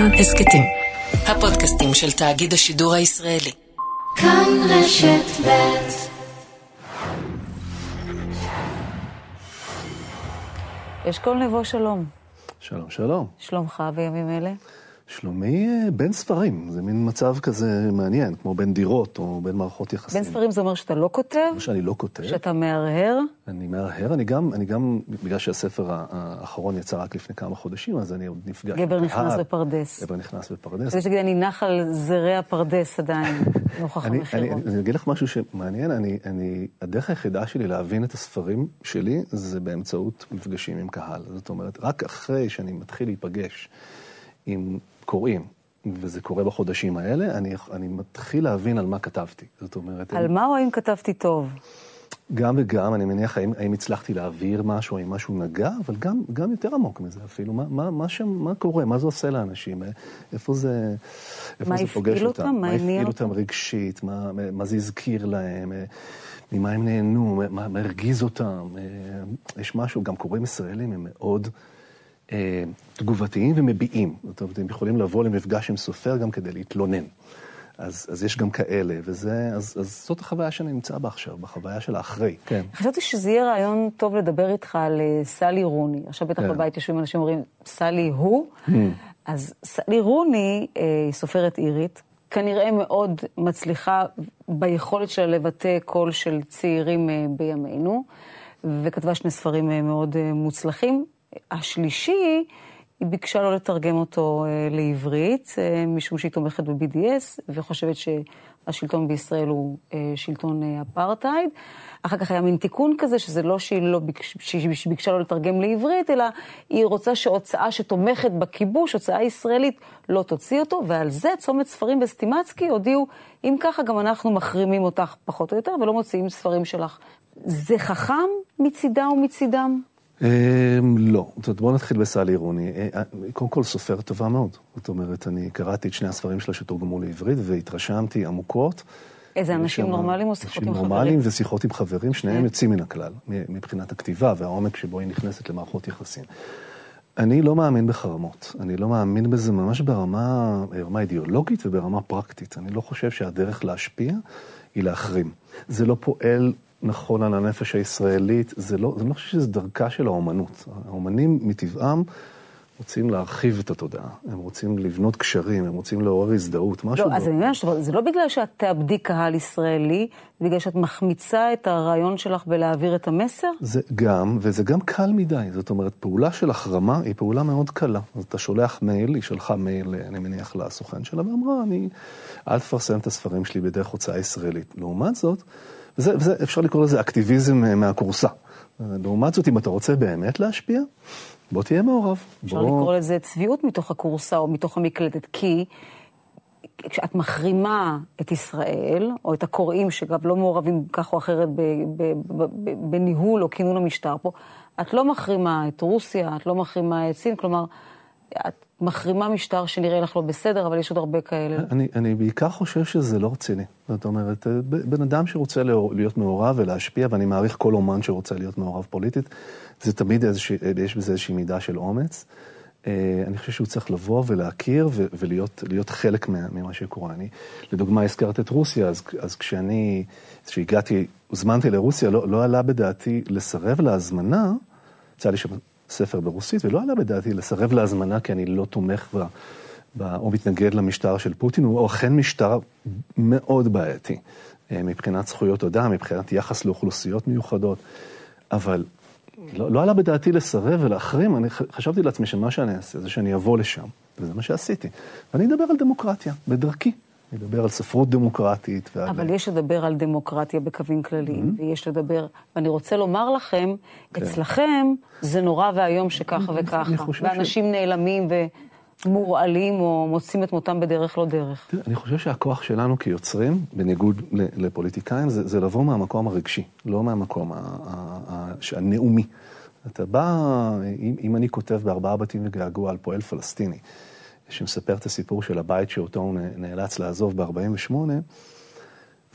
כאן הסכתים. הפודקאסטים של תאגיד השידור הישראלי. כאן רשת ב' אשכול נבו שלום. שלום, שלום. שלומך בימים אלה? שלומי אה, בין ספרים, זה מין מצב כזה מעניין, כמו בין דירות או בין מערכות יחסים. בין ספרים זה אומר שאתה לא כותב? כמו שאני לא כותב. שאתה מהרהר? אני מהרהר, אני גם, אני גם, בגלל שהספר האחרון יצא רק לפני כמה חודשים, אז אני עוד נפגש. גבר נכנס בפרדס. גבר נכנס בפרדס. זה שתגיד, אני נח על זרי הפרדס עדיין, נוכח. אני, אני אגיד לך משהו שמעניין, אני, אני, הדרך היחידה שלי להבין את הספרים שלי זה באמצעות מפגשים עם קהל. זאת אומרת, רק אחרי שאני מתחיל להיפגש עם קוראים, וזה קורה בחודשים האלה, אני, אני מתחיל להבין על מה כתבתי. זאת אומרת... על מה או האם כתבתי טוב? גם וגם, אני מניח, האם, האם הצלחתי להעביר משהו, האם משהו נגע, אבל גם, גם יותר עמוק מזה אפילו. מה, מה, מה, ש, מה קורה, מה זה עושה לאנשים, איפה זה, איפה זה פוגש אותם? אותם? מה הפעיל אותם רגשית, מה, מה זה הזכיר להם, ממה הם נהנו, מה, מה הרגיז אותם. יש משהו, גם קוראים ישראלים הם מאוד... אה, תגובתיים ומביעים. זאת אומרת, הם יכולים לבוא למפגש עם סופר גם כדי להתלונן. אז, אז יש גם כאלה, וזה, אז, אז זאת החוויה שאני נמצא בה עכשיו, בחוויה של האחרי. כן. חשבתי שזה יהיה רעיון טוב לדבר איתך על אה, סלי רוני. עכשיו בטח כן. בבית יושבים אנשים אומרים, סלי הוא? Hmm. אז סלי רוני אה, היא סופרת אירית, כנראה מאוד מצליחה ביכולת שלה לבטא קול של צעירים בימינו, וכתבה שני ספרים מאוד מוצלחים. השלישי, היא ביקשה לא לתרגם אותו אה, לעברית, אה, משום שהיא תומכת ב-BDS, וחושבת שהשלטון בישראל הוא אה, שלטון אפרטהייד. אחר כך היה מין תיקון כזה, שזה לא שהיא, לא ביקש, שהיא ביקשה לא לתרגם לעברית, אלא היא רוצה שהוצאה שתומכת בכיבוש, הוצאה ישראלית, לא תוציא אותו, ועל זה צומת ספרים וסטימצקי הודיעו, אם ככה גם אנחנו מחרימים אותך פחות או יותר, ולא מוציאים ספרים שלך. זה חכם מצידה ומצידם? לא. זאת אומרת, בואו נתחיל בסלי רוני. קודם כל, סופרת טובה מאוד. זאת אומרת, אני קראתי את שני הספרים שלה שתורגמו לעברית, והתרשמתי עמוקות. איזה אנשים נורמליים או שיחות עם חברים? אנשים נורמליים ושיחות עם חברים, שניהם יוצאים מן הכלל, מבחינת הכתיבה והעומק שבו היא נכנסת למערכות יחסים. אני לא מאמין בחרמות. אני לא מאמין בזה ממש ברמה, ברמה אידיאולוגית וברמה פרקטית. אני לא חושב שהדרך להשפיע היא להחרים. זה לא פועל נכון על הנפש הישראלית, זה לא, אני לא חושב שזה דרכה של האומנות. האומנים מטבעם רוצים להרחיב את התודעה, הם רוצים לבנות קשרים, הם רוצים לעורר הזדהות, משהו... לא, אז אני אומרת, זה לא בגלל שאת תאבדי קהל ישראלי, זה בגלל שאת מחמיצה את הרעיון שלך בלהעביר את המסר? זה גם, וזה גם קל מדי. זאת אומרת, פעולה של החרמה היא פעולה מאוד קלה. אז אתה שולח מייל, היא שלחה מייל, אני מניח, לסוכן שלה, ואמרה, אני, אל תפרסם את הספרים שלי בדרך הוצאה ישראלית. לעומת זאת, וזה, וזה, אפשר לקרוא לזה אקטיביזם אה, מהכורסה. לעומת זאת, אם אתה רוצה באמת להשפיע, בוא תהיה מעורב. אפשר בוא... לקרוא לזה צביעות מתוך הכורסה או מתוך המקלטת, כי כשאת מחרימה את ישראל, או את הקוראים, שאגב לא מעורבים כך או אחרת בניהול או כינון המשטר פה, את לא מחרימה את רוסיה, את לא מחרימה את סין, כלומר, את מחרימה משטר שנראה לך לא בסדר, אבל יש עוד הרבה כאלה. אני, אני בעיקר חושב שזה לא רציני. זאת אומרת, בן אדם שרוצה להיות מעורב ולהשפיע, ואני מעריך כל אומן שרוצה להיות מעורב פוליטית, זה תמיד איזושה, יש בזה איזושהי מידה של אומץ. אה, אני חושב שהוא צריך לבוא ולהכיר ולהיות חלק ממה שקורה. אני, לדוגמה, הזכרת את רוסיה, אז, אז כשאני, כשהגעתי, הוזמנתי לרוסיה, לא, לא עלה בדעתי לסרב להזמנה, יצא לי שם ספר ברוסית, ולא עלה בדעתי לסרב להזמנה כי אני לא תומך בה, בה, או מתנגד למשטר של פוטין, הוא אכן משטר מאוד בעייתי אה, מבחינת זכויות אדם, מבחינת יחס לאוכלוסיות מיוחדות, אבל לא, לא עלה בדעתי לסרב ולהחרים, אני חשבתי לעצמי שמה שאני אעשה זה שאני אבוא לשם, וזה מה שעשיתי. ואני אדבר על דמוקרטיה, בדרכי. לדבר על ספרות דמוקרטית. ועל... אבל יש לדבר על דמוקרטיה בקווים כלליים, mm-hmm. ויש לדבר, ואני רוצה לומר לכם, כן. אצלכם זה נורא ואיום שככה וככה, ואנשים ש... נעלמים ומורעלים או מוצאים את מותם בדרך לא דרך. תראה, אני חושב שהכוח שלנו כיוצרים, בניגוד לפוליטיקאים, זה, זה לבוא מהמקום הרגשי, לא מהמקום הנאומי. אתה בא, אם, אם אני כותב בארבעה בתים וגעגוע על פועל פלסטיני, שמספר את הסיפור של הבית שאותו הוא נאלץ לעזוב ב-48,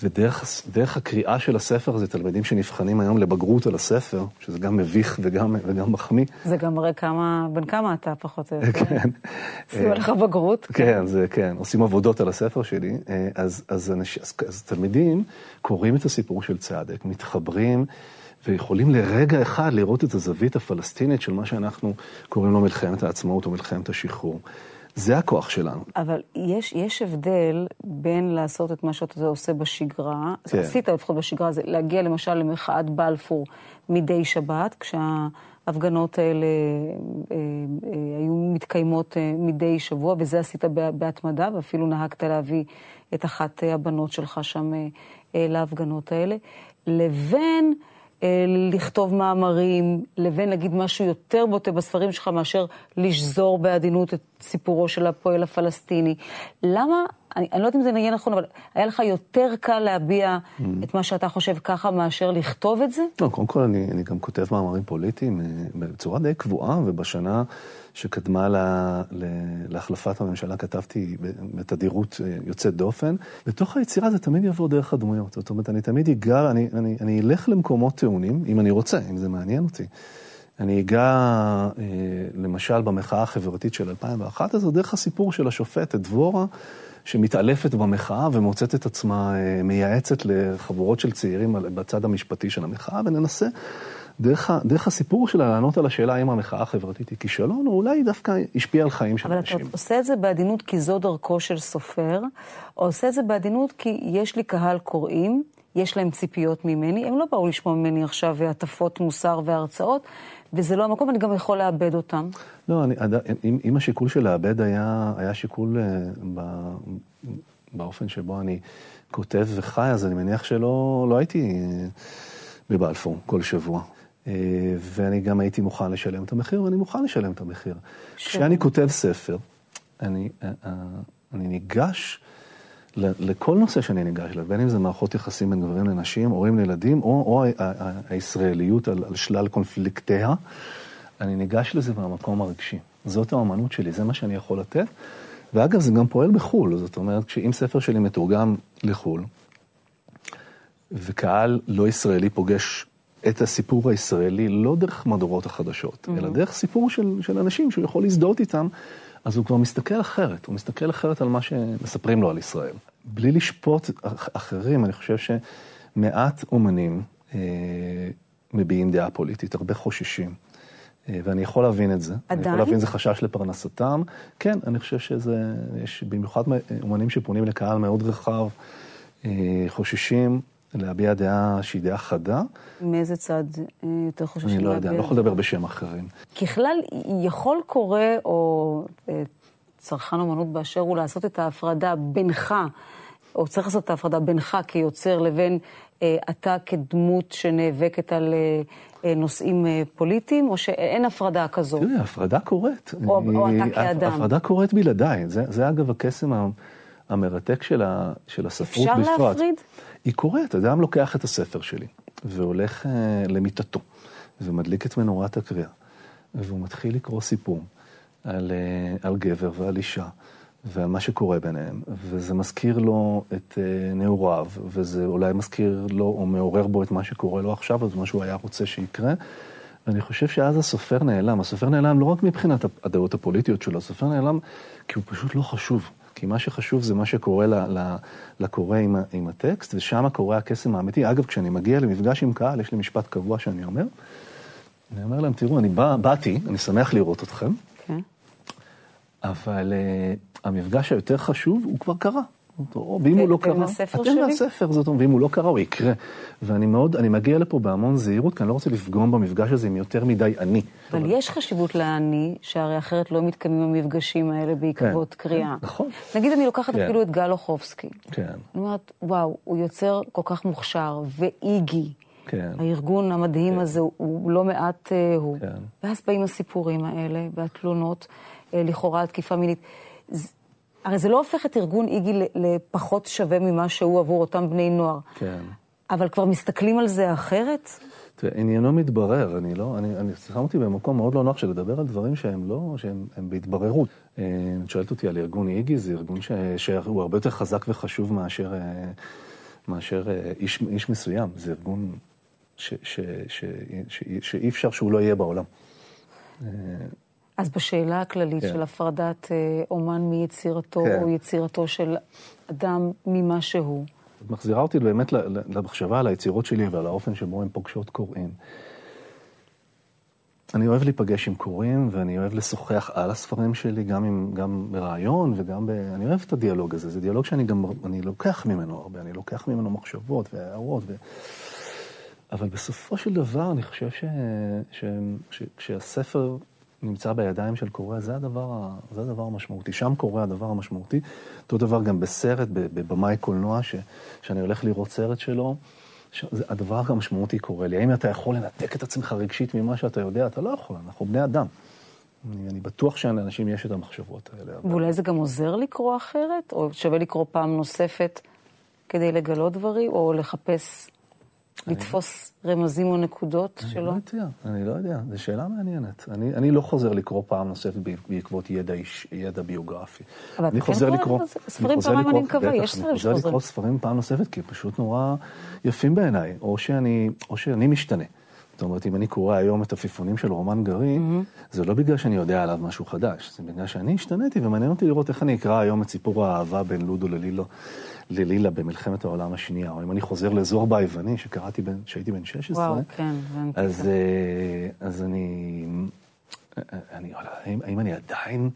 ודרך הקריאה של הספר הזה, תלמידים שנבחנים היום לבגרות על הספר, שזה גם מביך וגם, וגם מחמיא. זה גם מראה כמה, בן כמה אתה פחות או יותר. כן. עשו לך בגרות. כן, זה כן, עושים עבודות על הספר שלי. אז, אז, אנש, אז, אז תלמידים קוראים את הסיפור של צדק, מתחברים. ויכולים לרגע אחד לראות את הזווית הפלסטינית של מה שאנחנו קוראים לו מלחמת העצמאות או מלחמת השחרור. זה הכוח שלנו. אבל יש, יש הבדל בין לעשות את מה שאתה עושה בשגרה, כן. עשית לפחות בשגרה, זה להגיע למשל למחאת בלפור מדי שבת, כשההפגנות האלה אה, אה, היו מתקיימות אה, מדי שבוע, וזה עשית בהתמדה, ואפילו נהגת להביא את אחת הבנות שלך שם להפגנות האלה, לבין... אה, לכתוב מאמרים, לבין להגיד משהו יותר בוטה בספרים שלך מאשר לשזור בעדינות את סיפורו של הפועל הפלסטיני. למה, אני, אני לא יודעת אם זה נהיה נכון, אבל היה לך יותר קל להביע mm. את מה שאתה חושב ככה מאשר לכתוב את זה? לא, קודם כל אני, אני גם כותב מאמרים פוליטיים אה, בצורה די קבועה, ובשנה... שקדמה לה, לה, להחלפת הממשלה, כתבתי בתדירות אה, יוצאת דופן. בתוך היצירה זה תמיד יבוא דרך הדמויות. זאת אומרת, אני תמיד אגע, אני, אני, אני אלך למקומות טעונים, אם אני רוצה, אם זה מעניין אותי. אני אגע, אה, למשל, במחאה החברתית של 2001, אז דרך הסיפור של השופטת דבורה, שמתעלפת במחאה ומוצאת את עצמה אה, מייעצת לחבורות של צעירים בצד המשפטי של המחאה, וננסה דרך, דרך הסיפור שלה לענות על השאלה האם המחאה החברתית היא כישלון, או אולי דווקא השפיעה על חיים של אנשים. אבל אתה עושה את זה בעדינות כי זו דרכו של סופר, או עושה את זה בעדינות כי יש לי קהל קוראים, יש להם ציפיות ממני, הם לא באו לשמוע ממני עכשיו הטפות מוסר והרצאות, וזה לא המקום, אני גם יכול לאבד אותם. לא, אני, אם, אם השיקול של לאבד היה, היה שיקול uh, ב, באופן שבו אני כותב וחי, אז אני מניח שלא לא הייתי... uh, בבלפור כל שבוע. אה, ואני גם הייתי מוכן לשלם את המחיר, ואני מוכן לשלם את המחיר. כשאני כותב ספר, אני, אה, אה, אני ניגש לכל נושא שאני ניגש אליו, בין אם זה מערכות יחסים בין גברים לנשים, הורים לילדים, או, או הישראליות על, על שלל קונפליקטיה, אני ניגש לזה מהמקום הרגשי. זאת האמנות שלי, זה מה שאני יכול לתת. ואגב, זה גם פועל בחו"ל, זאת אומרת, שאם ספר שלי מתורגם לחו"ל, וקהל לא ישראלי פוגש את הסיפור הישראלי לא דרך מהדורות החדשות, mm-hmm. אלא דרך סיפור של, של אנשים שהוא יכול להזדהות איתם, אז הוא כבר מסתכל אחרת, הוא מסתכל אחרת על מה שמספרים לו על ישראל. בלי לשפוט אחרים, אני חושב שמעט אומנים אה, מביעים דעה פוליטית, הרבה חוששים. אה, ואני יכול להבין את זה. עדיין? אני יכול להבין, זה חשש לפרנסתם. כן, אני חושב שזה, יש במיוחד אומנים שפונים לקהל מאוד רחב, אה, חוששים להביע דעה שהיא דעה חדה. מאיזה צד אה, יותר חוששים להביע? אני לא יודע, אני לא יכול לדבר בשם אחרים. ככלל, יכול קורא, או אה, צרכן אומנות באשר הוא, לעשות את ההפרדה בינך, או צריך לעשות את ההפרדה בינך כיוצר לבין אה, אתה כדמות שנאבקת על אה, נושאים אה, פוליטיים, או שאין הפרדה כזו? תראי, הפרדה קורית. או, אני, או אתה כאדם. הפרדה קורית בלעדיי. זה, זה אגב הקסם המרתק של, ה, של הספרות אפשר בפרט. אפשר להפריד? היא קורית, אדם לוקח את הספר שלי והולך uh, למיטתו ומדליק את מנורת הקריאה, והוא מתחיל לקרוא סיפור על, uh, על גבר ועל אישה ועל מה שקורה ביניהם, וזה מזכיר לו את uh, נעוריו, וזה אולי מזכיר לו או מעורר בו את מה שקורה לו עכשיו, אז מה שהוא היה רוצה שיקרה. ואני חושב שאז הסופר נעלם. הסופר נעלם לא רק מבחינת הדעות הפוליטיות שלו, הסופר נעלם כי הוא פשוט לא חשוב. כי מה שחשוב זה מה שקורה לקורא עם, עם הטקסט, ושם קורה הקסם האמיתי. אגב, כשאני מגיע למפגש עם קהל, יש לי משפט קבוע שאני אומר. אני אומר להם, תראו, אני בא, באתי, אני שמח לראות אתכם, okay. כן. אבל uh, המפגש היותר חשוב, הוא כבר קרה. ואם הוא לא הספר אתם מהספר, זאת אומרת, ואם הוא לא קרה, הוא יקרה. ואני מאוד, אני מגיע לפה בהמון זהירות, כי אני לא רוצה לפגום במפגש הזה עם יותר מדי אני. אבל יש חשיבות לאני, שהרי אחרת לא מתקיימים המפגשים האלה בעקבות כן, קריאה. כן, נכון. נגיד אני לוקחת כן. אפילו את גל אוחובסקי. כן. אני אומרת, וואו, הוא יוצר כל כך מוכשר, ואיגי. כן. הארגון המדהים כן. הזה הוא לא מעט אה, הוא. כן. ואז באים הסיפורים האלה, והתלונות, אה, לכאורה על תקיפה מינית. הרי זה לא הופך את ארגון איגי לפחות שווה ממה שהוא עבור אותם בני נוער. כן. אבל כבר מסתכלים על זה אחרת? תראה, עניינו מתברר, אני לא, אני, אני שם אותי במקום מאוד לא נוח של לדבר על דברים שהם לא, שהם בהתבררות. אה, את שואלת אותי על ארגון איגי, זה ארגון ש, שהוא הרבה יותר חזק וחשוב מאשר, אה, מאשר אה, איש, איש מסוים. זה ארגון ש, ש, ש, ש, שאי אפשר שהוא לא יהיה בעולם. אז בשאלה הכללית כן. של הפרדת אה, אומן מיצירתו, כן. או יצירתו של אדם ממה שהוא, את מחזירה אותי באמת למחשבה על היצירות שלי ועל האופן שבו הן פוגשות קוראים. אני אוהב להיפגש עם קוראים, ואני אוהב לשוחח על הספרים שלי, גם, עם, גם ברעיון וגם ב... אני אוהב את הדיאלוג הזה. זה דיאלוג שאני גם, אני לוקח ממנו הרבה, אני לוקח ממנו מחשבות והערות. ו... אבל בסופו של דבר, אני חושב ש... ש... ש... כשהספר נמצא בידיים של קורא, זה הדבר. זה הדבר המשמעותי. שם קורה הדבר המשמעותי. אותו דבר גם בסרט, בבמאי קולנוע, ש... שאני הולך לראות סרט שלו. הדבר המשמעותי קורה לי. האם אתה יכול לנתק את עצמך רגשית ממה שאתה יודע? אתה לא יכול, אנחנו בני אדם. אני, אני בטוח שלאנשים יש את המחשבות האלה. אבל... ואולי זה גם עוזר לקרוא אחרת, או שווה לקרוא פעם נוספת כדי לגלות דברים, או לחפש, לתפוס רמזים או נקודות אני שלא? לא יודע, אני לא יודע, זו שאלה מעניינת. אני, אני לא חוזר לקרוא פעם נוספת בעקבות ידע, איש, ידע ביוגרפי. אבל אני אתה כן קורא ספרים אני חוזר פעמיים, אני מקווה, יש ספרים אני חוזר שחוזרים. לקרוא ספרים פעם נוספת, כי הם פשוט נורא יפים בעיניי, או שאני, או שאני משתנה. זאת אומרת, אם אני קורא היום את עפיפונים של רומן גרי, זה לא בגלל שאני יודע עליו משהו חדש, זה בגלל שאני השתניתי, ומעניין אותי לראות איך אני אקרא היום את סיפור האהבה בין לודו ללילו, ללילה במלחמת העולם השנייה, או אם אני חוזר לזורבה היווני, שקראתי כשהייתי בן 16, וואו, כן. אז, אה, אז אני, אני, האם, האם אני עדיין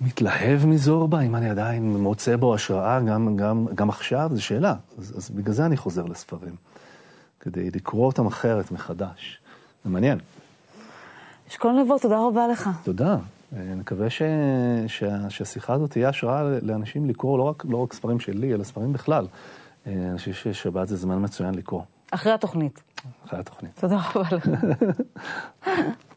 מתלהב מזורבה? האם אני עדיין מוצא בו השראה גם, גם, גם עכשיו? זו שאלה. אז, אז בגלל זה אני חוזר לספרים, כדי לקרוא אותם אחרת, מחדש. זה מעניין. אשכול נבו, תודה רבה לך. תודה. אה, נקווה ש, שה, שהשיחה הזאת תהיה השראה לאנשים לקרוא לא רק, לא רק ספרים שלי, אלא ספרים בכלל. אה, אני חושב ששבת זה זמן מצוין לקרוא, אחרי התוכנית. אחרי התוכנית. תודה רבה לך.